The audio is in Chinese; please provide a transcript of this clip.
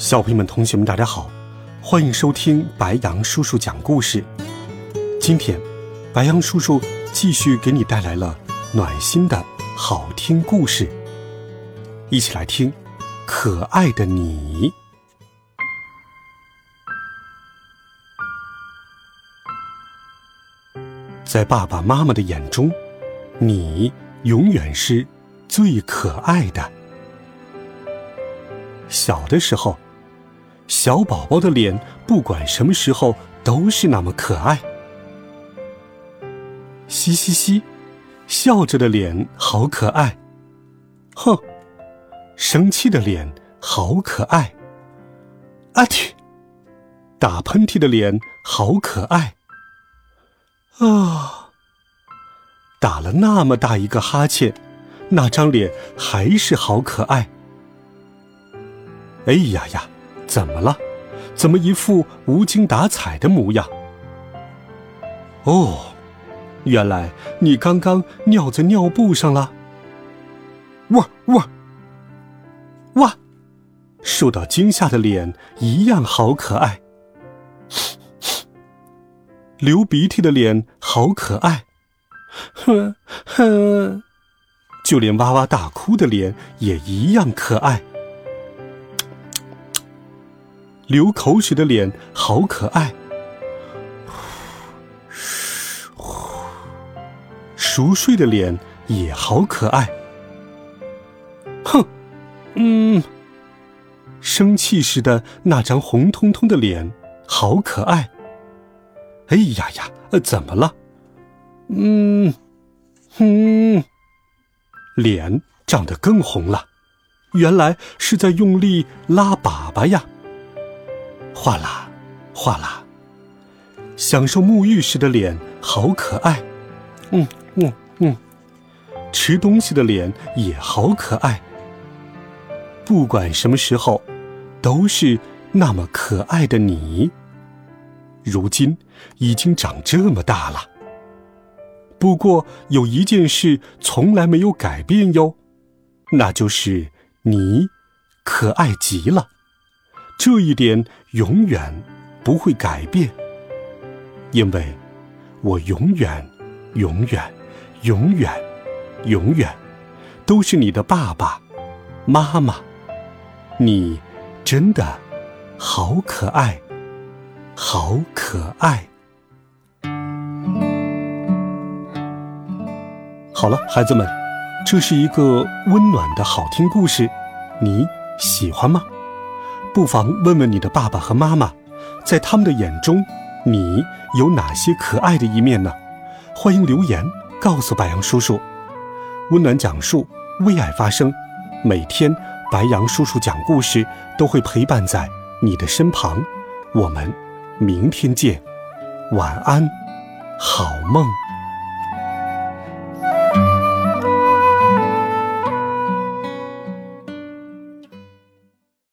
小朋友们、同学们，大家好，欢迎收听白羊叔叔讲故事。今天，白羊叔叔继续给你带来了暖心的好听故事，一起来听《可爱的你》。在爸爸妈妈的眼中，你永远是最可爱的。小的时候。小宝宝的脸，不管什么时候都是那么可爱。嘻嘻嘻，笑着的脸好可爱。哼，生气的脸好可爱。阿嚏，打喷嚏的脸好可爱。啊，打了那么大一个哈欠，那张脸还是好可爱。哎呀呀！怎么了？怎么一副无精打采的模样？哦，原来你刚刚尿在尿布上了。哇哇哇！受到惊吓的脸一样好可爱。流鼻涕的脸好可爱。哼哼，就连哇哇大哭的脸也一样可爱。流口水的脸好可爱，熟睡的脸也好可爱。哼，嗯，生气时的那张红彤彤的脸好可爱。哎呀呀，呃，怎么了？嗯，嗯，脸长得更红了，原来是在用力拉粑粑呀。哗啦，哗啦，享受沐浴时的脸好可爱，嗯嗯嗯，吃东西的脸也好可爱。不管什么时候，都是那么可爱的你。如今已经长这么大了，不过有一件事从来没有改变哟，那就是你可爱极了。这一点永远不会改变，因为我永远、永远、永远、永远都是你的爸爸妈妈。你真的好可爱，好可爱。好了，孩子们，这是一个温暖的好听故事，你喜欢吗？不妨问问你的爸爸和妈妈，在他们的眼中，你有哪些可爱的一面呢？欢迎留言告诉白杨叔叔。温暖讲述，为爱发声。每天，白杨叔叔讲故事都会陪伴在你的身旁。我们明天见，晚安，好梦。